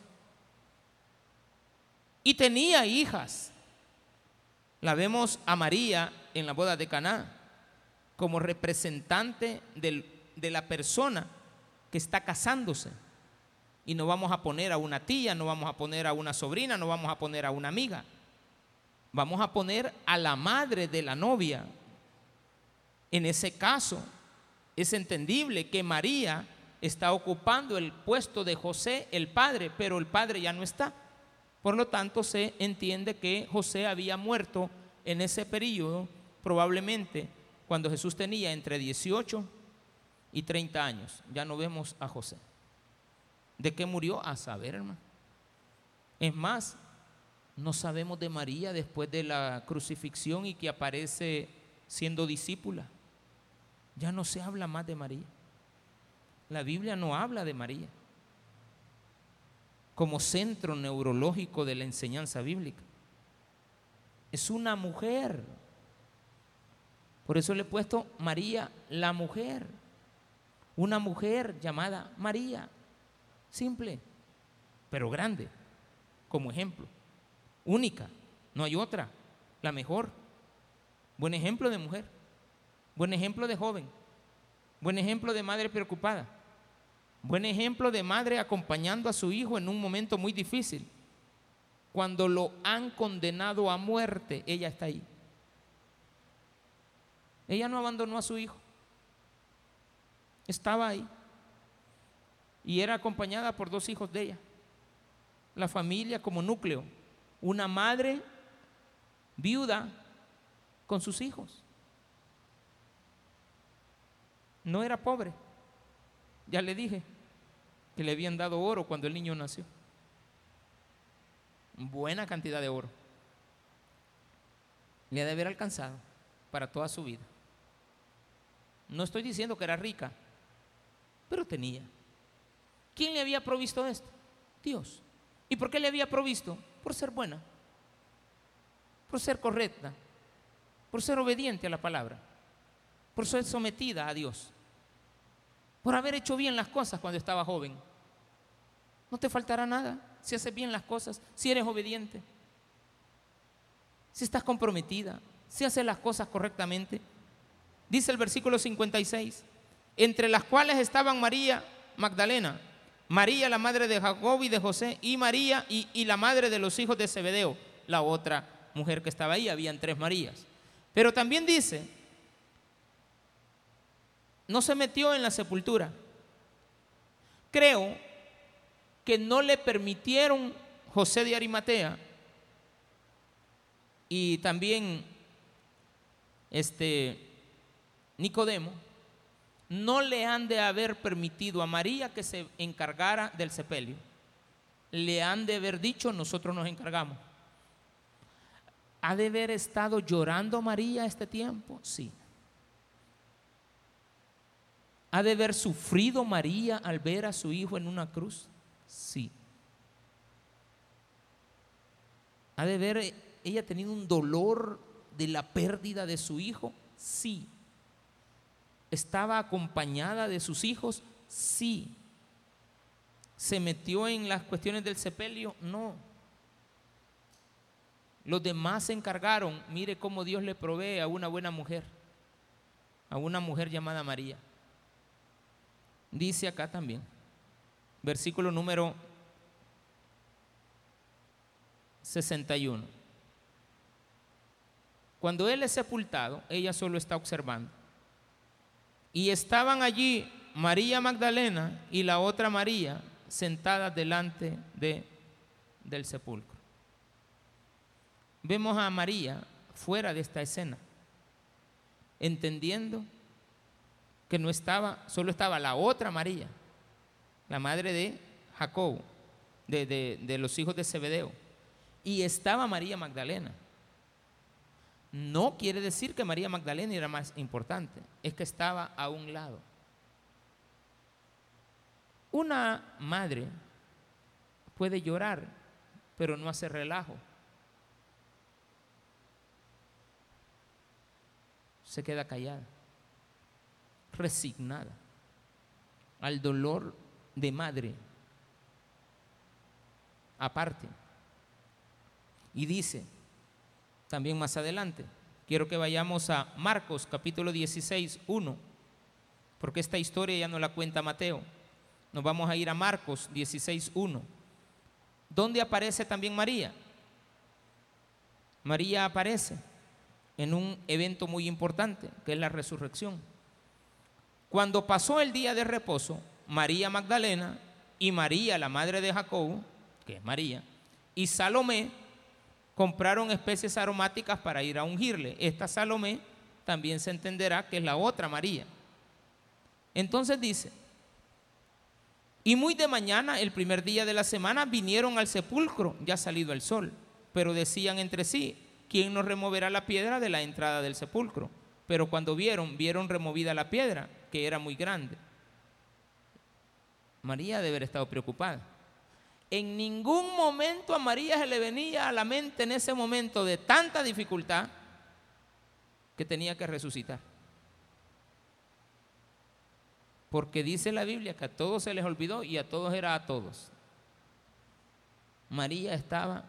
y tenía hijas. La vemos a María en la boda de Caná como representante de la persona que está casándose. Y no vamos a poner a una tía, no vamos a poner a una sobrina, no vamos a poner a una amiga. Vamos a poner a la madre de la novia. En ese caso, es entendible que María está ocupando el puesto de José, el padre, pero el padre ya no está. Por lo tanto, se entiende que José había muerto en ese periodo, probablemente cuando Jesús tenía entre 18 y 30 años. Ya no vemos a José. ¿De qué murió? A saber, hermano. Es más, no sabemos de María después de la crucifixión y que aparece siendo discípula. Ya no se habla más de María. La Biblia no habla de María como centro neurológico de la enseñanza bíblica. Es una mujer. Por eso le he puesto María la mujer. Una mujer llamada María. Simple, pero grande, como ejemplo. Única, no hay otra. La mejor. Buen ejemplo de mujer. Buen ejemplo de joven. Buen ejemplo de madre preocupada. Buen ejemplo de madre acompañando a su hijo en un momento muy difícil. Cuando lo han condenado a muerte, ella está ahí. Ella no abandonó a su hijo. Estaba ahí. Y era acompañada por dos hijos de ella. La familia como núcleo. Una madre viuda con sus hijos. No era pobre. Ya le dije que le habían dado oro cuando el niño nació. Buena cantidad de oro. Le ha de haber alcanzado para toda su vida. No estoy diciendo que era rica, pero tenía. ¿Quién le había provisto esto? Dios. ¿Y por qué le había provisto? Por ser buena, por ser correcta, por ser obediente a la palabra, por ser sometida a Dios por haber hecho bien las cosas cuando estaba joven. No te faltará nada si haces bien las cosas, si eres obediente, si estás comprometida, si haces las cosas correctamente. Dice el versículo 56, entre las cuales estaban María Magdalena, María la madre de Jacob y de José, y María y, la madre de los hijos de Zebedeo, la otra mujer que estaba ahí, habían tres Marías. Pero también dice, no se metió en la sepultura. Creo que no le permitieron José de Arimatea y también este Nicodemo no le han de haber permitido a María que se encargara del sepelio. Le han de haber dicho, nosotros nos encargamos. ¿Ha de haber estado llorando María este tiempo? Sí. ¿Ha de haber sufrido María al ver a su hijo en una cruz? Sí. ¿Ha de haber ella tenido un dolor de la pérdida de su hijo? Sí. ¿Estaba acompañada de sus hijos? Sí. ¿Se metió en las cuestiones del sepelio? No. Los demás se encargaron. Mire cómo Dios le provee a una buena mujer, a una mujer llamada María dice acá también, versículo número 61. Cuando él es sepultado, ella solo está observando. Y estaban allí María Magdalena y la otra María sentadas delante de, del sepulcro. Vemos a María fuera de esta escena, entendiendo que no estaba, solo estaba la otra María, la madre de Jacob, de, de los hijos de Zebedeo, y estaba María Magdalena. No quiere decir que María Magdalena era más importante, es que estaba a un lado. Una madre puede llorar, pero no hace relajo. Se queda callada resignada al dolor de madre. Aparte, Y dice, también más adelante, quiero que vayamos a Marcos capítulo 16, 1, porque esta historia ya no la cuenta Mateo. Nos vamos a ir a Marcos 16, 1, donde aparece también María. María aparece en un evento muy importante, que es la resurrección. Cuando pasó el día de reposo, María Magdalena y María, la madre de Jacobo, que es María, y Salomé compraron especies aromáticas para ir a ungirle. Esta Salomé también se entenderá que es la otra María. Entonces dice, y muy de mañana, el primer día de la semana, vinieron al sepulcro, ya salido el sol, pero decían entre sí, ¿quién nos removerá la piedra de la entrada del sepulcro? Pero cuando vieron, vieron removida la piedra, que era muy grande. María debe haber estado preocupada. En ningún momento a María se le venía a la mente en ese momento de tanta dificultad que tenía que resucitar. Porque dice la Biblia que a todos se les olvidó y a todos era a todos. María estaba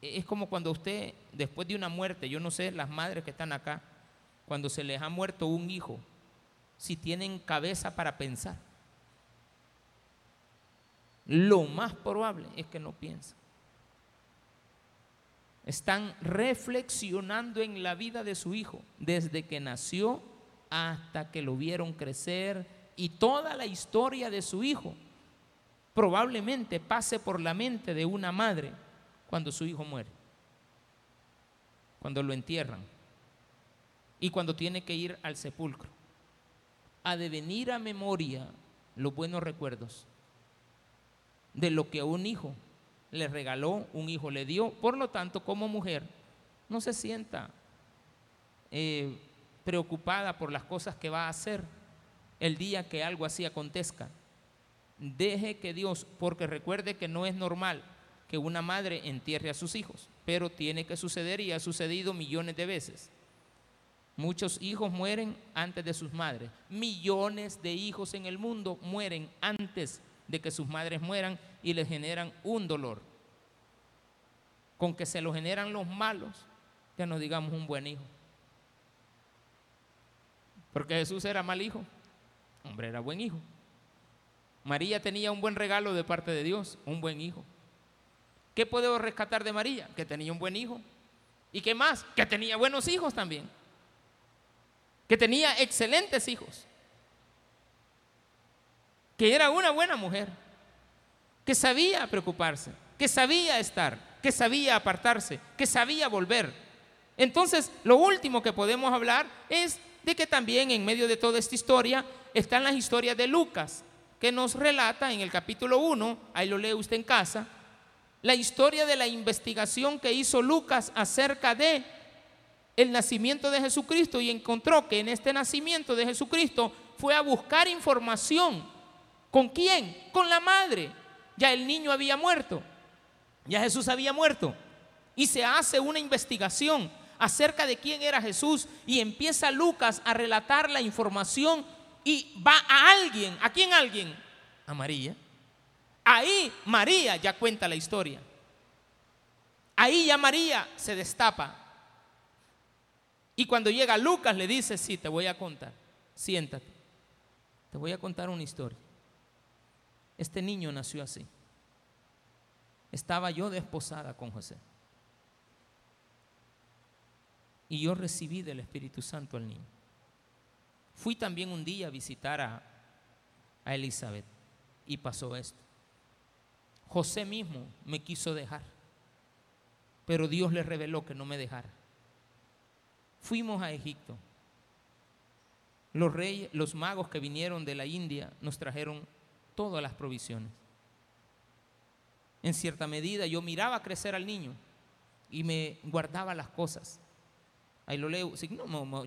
es como cuando usted, después de una muerte, yo no sé, las madres que están acá, cuando se les ha muerto un hijo, si tienen cabeza para pensar. Lo más probable es que no piensen. Están reflexionando en la vida de su hijo, desde que nació hasta que lo vieron crecer y toda la historia de su hijo probablemente pase por la mente de una madre cuando su hijo muere, cuando lo entierran y cuando tiene que ir al sepulcro. Ha de venir a memoria los buenos recuerdos de lo que un hijo le regaló, un hijo le dio. Por lo tanto, como mujer, no se sienta eh, preocupada por las cosas que va a hacer el día que algo así acontezca. Deje que Dios, porque recuerde que no es normal que una madre entierre a sus hijos, pero tiene que suceder y ha sucedido millones de veces. Muchos hijos mueren antes de sus madres. Millones de hijos en el mundo mueren antes de que sus madres mueran y les generan un dolor. Con que se lo generan los malos, ya no digamos un buen hijo. Porque Jesús era mal hijo, hombre, era buen hijo. María tenía un buen regalo de parte de Dios, un buen hijo. ¿Qué podemos rescatar de María? Que tenía un buen hijo. ¿Y qué más? Que tenía buenos hijos también. Que tenía excelentes hijos. Que era una buena mujer. Que sabía preocuparse. Que sabía estar. Que sabía apartarse. Que sabía volver. Entonces, lo último que podemos hablar es de que también en medio de toda esta historia están las historias de Lucas, que nos relata en el capítulo 1, ahí lo lee usted en casa, la historia de la investigación que hizo Lucas acerca de el nacimiento de Jesucristo y encontró que en este nacimiento de Jesucristo fue a buscar información. ¿Con quién? Con la madre. Ya el niño había muerto. Ya Jesús había muerto. Y se hace una investigación acerca de quién era Jesús y empieza Lucas a relatar la información y va a alguien. ¿A quién alguien? A María. Ahí María ya cuenta la historia. Ahí ya María se destapa. Y cuando llega Lucas le dice, sí, te voy a contar, siéntate, te voy a contar una historia. Este niño nació así. Estaba yo desposada con José. Y yo recibí del Espíritu Santo al niño. Fui también un día a visitar a, a Elizabeth y pasó esto. José mismo me quiso dejar, pero Dios le reveló que no me dejara. Fuimos a Egipto. Los reyes, los magos que vinieron de la India nos trajeron todas las provisiones. En cierta medida yo miraba crecer al niño y me guardaba las cosas. Ahí lo leo,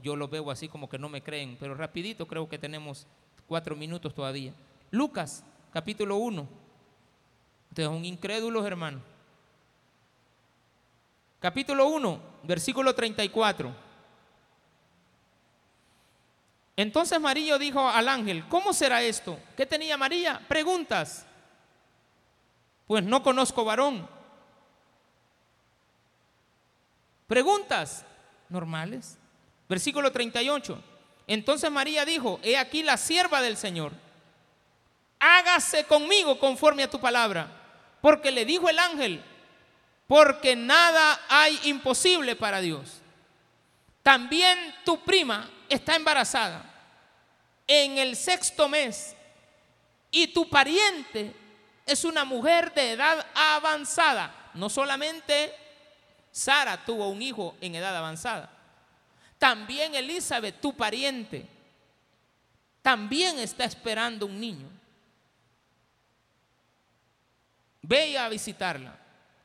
yo lo veo así como que no me creen, pero rapidito creo que tenemos cuatro minutos todavía. Lucas, capítulo 1, Ustedes son incrédulos, hermano. Capítulo 1, versículo 34. Entonces María dijo al ángel, ¿cómo será esto? ¿Qué tenía María? Preguntas. Pues no conozco varón. Preguntas normales. Versículo 38. Entonces María dijo, he aquí la sierva del Señor. Hágase conmigo conforme a tu palabra. Porque le dijo el ángel, porque nada hay imposible para Dios. También tu prima está embarazada en el sexto mes y tu pariente es una mujer de edad avanzada. No solamente Sara tuvo un hijo en edad avanzada, también Elizabeth, tu pariente, también está esperando un niño. Ve a visitarla.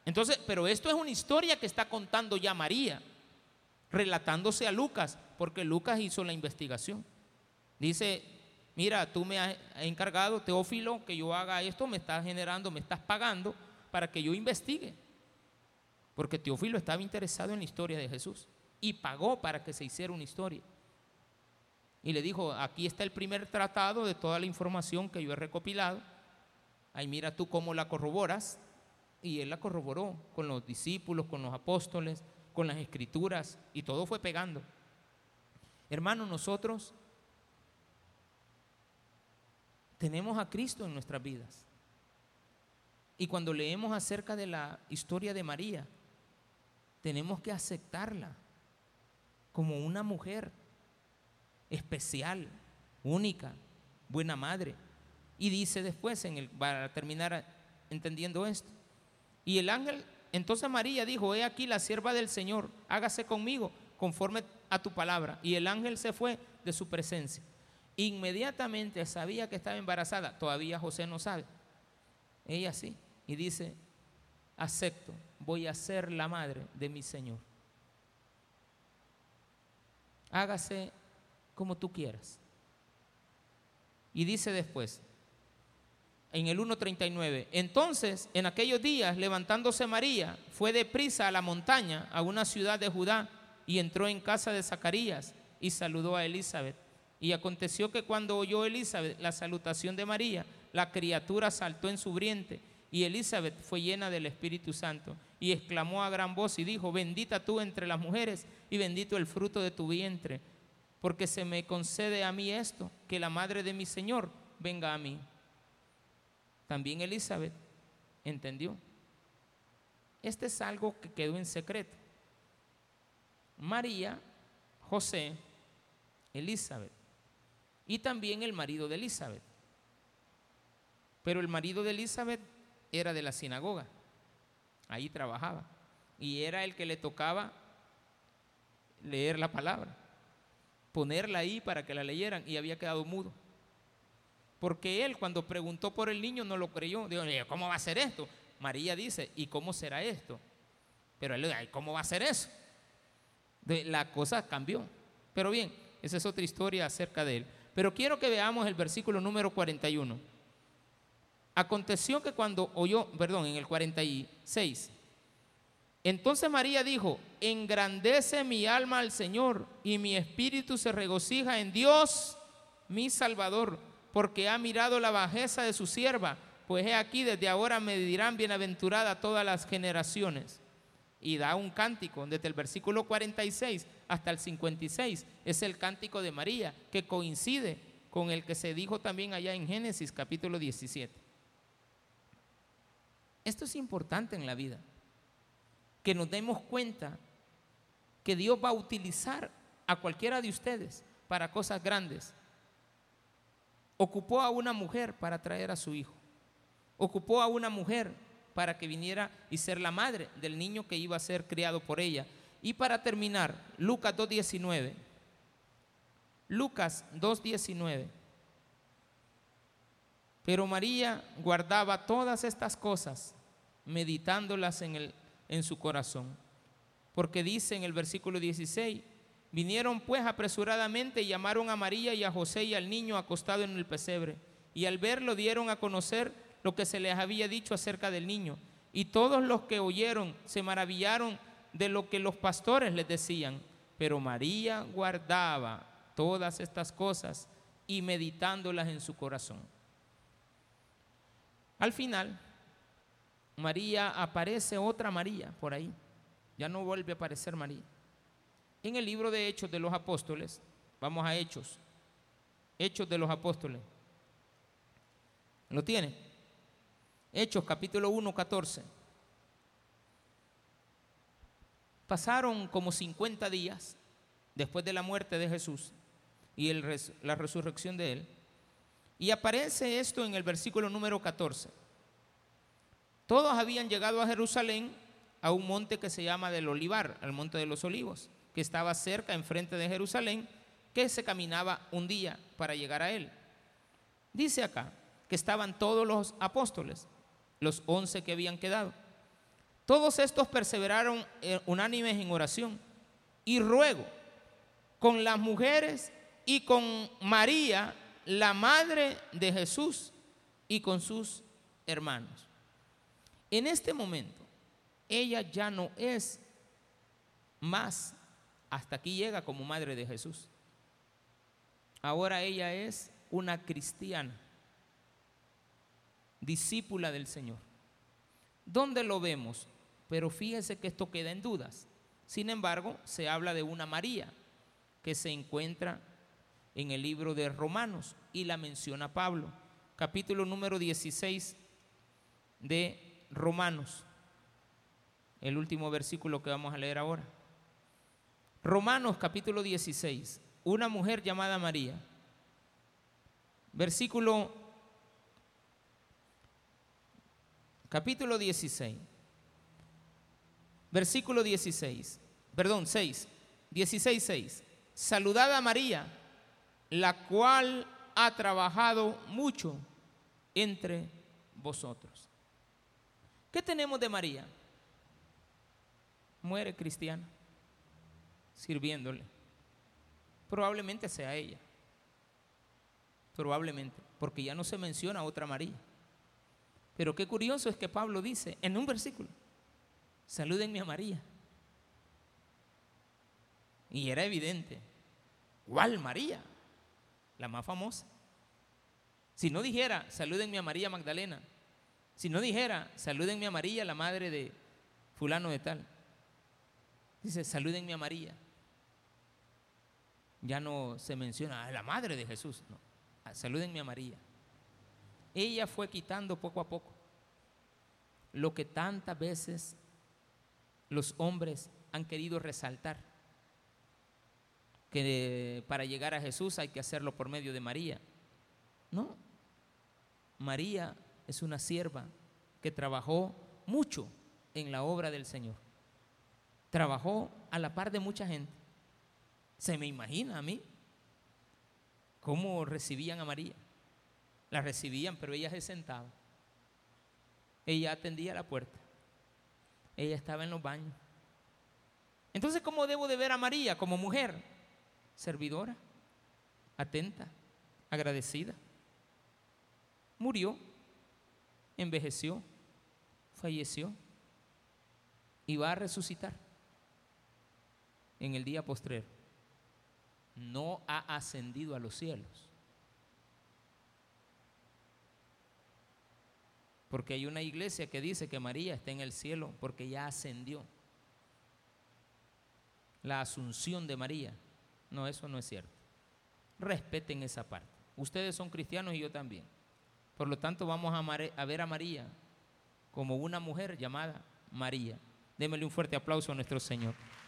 Entonces, pero esto es una historia que está contando ya María, relatándose a Lucas, porque Lucas hizo la investigación. Dice, mira, tú me has encargado, Teófilo, que yo haga esto, me estás generando, me estás pagando para que yo investigue. Porque Teófilo estaba interesado en la historia de Jesús y pagó para que se hiciera una historia. Y le dijo, aquí está el primer tratado de toda la información que yo he recopilado. Ahí mira tú cómo la corroboras. Y él la corroboró con los discípulos, con los apóstoles, con las escrituras, y todo fue pegando. Hermanos, nosotros tenemos a Cristo en nuestras vidas. Y cuando leemos acerca de la historia de María, tenemos que aceptarla como una mujer especial, única, buena madre. Y dice después, en el, para terminar entendiendo esto, y el ángel, entonces María dijo, he aquí la sierva del Señor, hágase conmigo conforme a tu palabra. Y el ángel se fue de su presencia. Inmediatamente sabía que estaba embarazada, todavía José no sabe. Ella sí, y dice, acepto, voy a ser la madre de mi Señor hágase como tú quieras. Y dice después, en el 1.39, entonces en aquellos días levantándose María, fue deprisa a la montaña, a una ciudad de Judá, y entró en casa de Zacarías y saludó a Elizabeth. Y aconteció que cuando oyó Elizabeth la salutación de María, la criatura saltó en su vientre, y Elizabeth fue llena del Espíritu Santo, y exclamó a gran voz y dijo, bendita tú entre las mujeres, y bendito el fruto de tu vientre, porque se me concede a mí esto, que la madre de mi Señor venga a mí. También Elizabeth entendió. Este es algo que quedó en secreto. María, José, Elizabeth y también el marido de Elizabeth. Pero el marido de Elizabeth era de la sinagoga, ahí trabajaba y era el que le tocaba leer la palabra, ponerla ahí para que la leyeran y había quedado mudo. Porque él cuando preguntó por el niño no lo creyó. Dijo, ¿cómo va a ser esto? María dice, ¿y cómo será esto? Pero él dice, ¿cómo va a ser eso? la cosa cambió. Pero bien, esa es otra historia acerca de él. Pero quiero que veamos el versículo número 41. Aconteció que cuando oyó, perdón, en el 46, entonces María dijo, engrandece mi alma al Señor y mi espíritu se regocija en Dios, mi Salvador, porque ha mirado la bajeza de su sierva, pues he aquí desde ahora me dirán bienaventurada todas las generaciones. Y da un cántico desde el versículo 46 hasta el 56. Es el cántico de María que coincide con el que se dijo también allá en Génesis capítulo 17. Esto es importante en la vida que nos demos cuenta que Dios va a utilizar a cualquiera de ustedes para cosas grandes. Ocupó a una mujer para traer a su hijo. Ocupó a una mujer para que viniera y ser la madre del niño que iba a ser criado por ella. Y para terminar, Lucas 2.19. Lucas 2.19. Pero María guardaba todas estas cosas, meditándolas en el en su corazón. Porque dice en el versículo 16, vinieron pues apresuradamente y llamaron a María y a José y al niño acostado en el pesebre. Y al verlo dieron a conocer lo que se les había dicho acerca del niño. Y todos los que oyeron se maravillaron de lo que los pastores les decían. Pero María guardaba todas estas cosas y meditándolas en su corazón. Al final, María aparece otra María por ahí, Ya no vuelve a aparecer María. En el libro de Hechos de los Apóstoles, vamos a Hechos, Hechos de los Apóstoles. ¿Lo tiene? Hechos capítulo 1, 14. Pasaron como 50 días después de la muerte de Jesús y la resurrección de él. Y aparece esto en el versículo número 14. Todos habían llegado a Jerusalén a un monte que se llama del Olivar, al monte de los olivos, que estaba cerca, enfrente de Jerusalén, que se caminaba un día para llegar a él. Dice acá que estaban todos los apóstoles, los once que habían quedado. Todos estos perseveraron eh, unánimes en oración y ruego con las mujeres y con María, la madre de Jesús, y con sus hermanos. En este momento, ella ya no es más, hasta aquí llega como madre de Jesús. Ahora ella es una cristiana, discípula del Señor. ¿Dónde lo vemos? Pero fíjese que esto queda en dudas. Sin embargo, se habla de una María que se encuentra en el libro de Romanos y la menciona Pablo, capítulo número 16 de Romanos, el último versículo que vamos a leer ahora. Romanos capítulo 16, una mujer llamada María. Versículo capítulo 16. Versículo 16. Perdón, 6. 16, 6. Saludad a María, la cual ha trabajado mucho entre vosotros. ¿Qué tenemos de María? Muere cristiana, sirviéndole. Probablemente sea ella. Probablemente, porque ya no se menciona otra María. Pero qué curioso es que Pablo dice en un versículo, salúdenme a María. Y era evidente, ¿cuál María? La más famosa. Si no dijera, salúdenme a María Magdalena, si no dijera, salúdenme a María, la madre de fulano de tal. Dice, salúdenme a María. Ya no se menciona a la madre de Jesús, no. Salúdenme a María. Ella fue quitando poco a poco lo que tantas veces los hombres han querido resaltar, que para llegar a Jesús hay que hacerlo por medio de María. No, María es una sierva que trabajó mucho en la obra del Señor. Trabajó a la par de mucha gente. Se me imagina a mí cómo recibían a María. La recibían, pero ella se sentaba. Ella atendía la puerta. Ella estaba en los baños. Entonces, ¿cómo debo de ver a María como mujer? Servidora, atenta, agradecida. Murió envejeció, falleció y va a resucitar en el día postrero. No ha ascendido a los cielos. Porque hay una iglesia que dice que María está en el cielo porque ya ascendió. La asunción de María. No, eso no es cierto. Respeten esa parte. Ustedes son cristianos y yo también. Por lo tanto, vamos a, ver a María como una mujer llamada María. Démele un fuerte aplauso a nuestro Señor.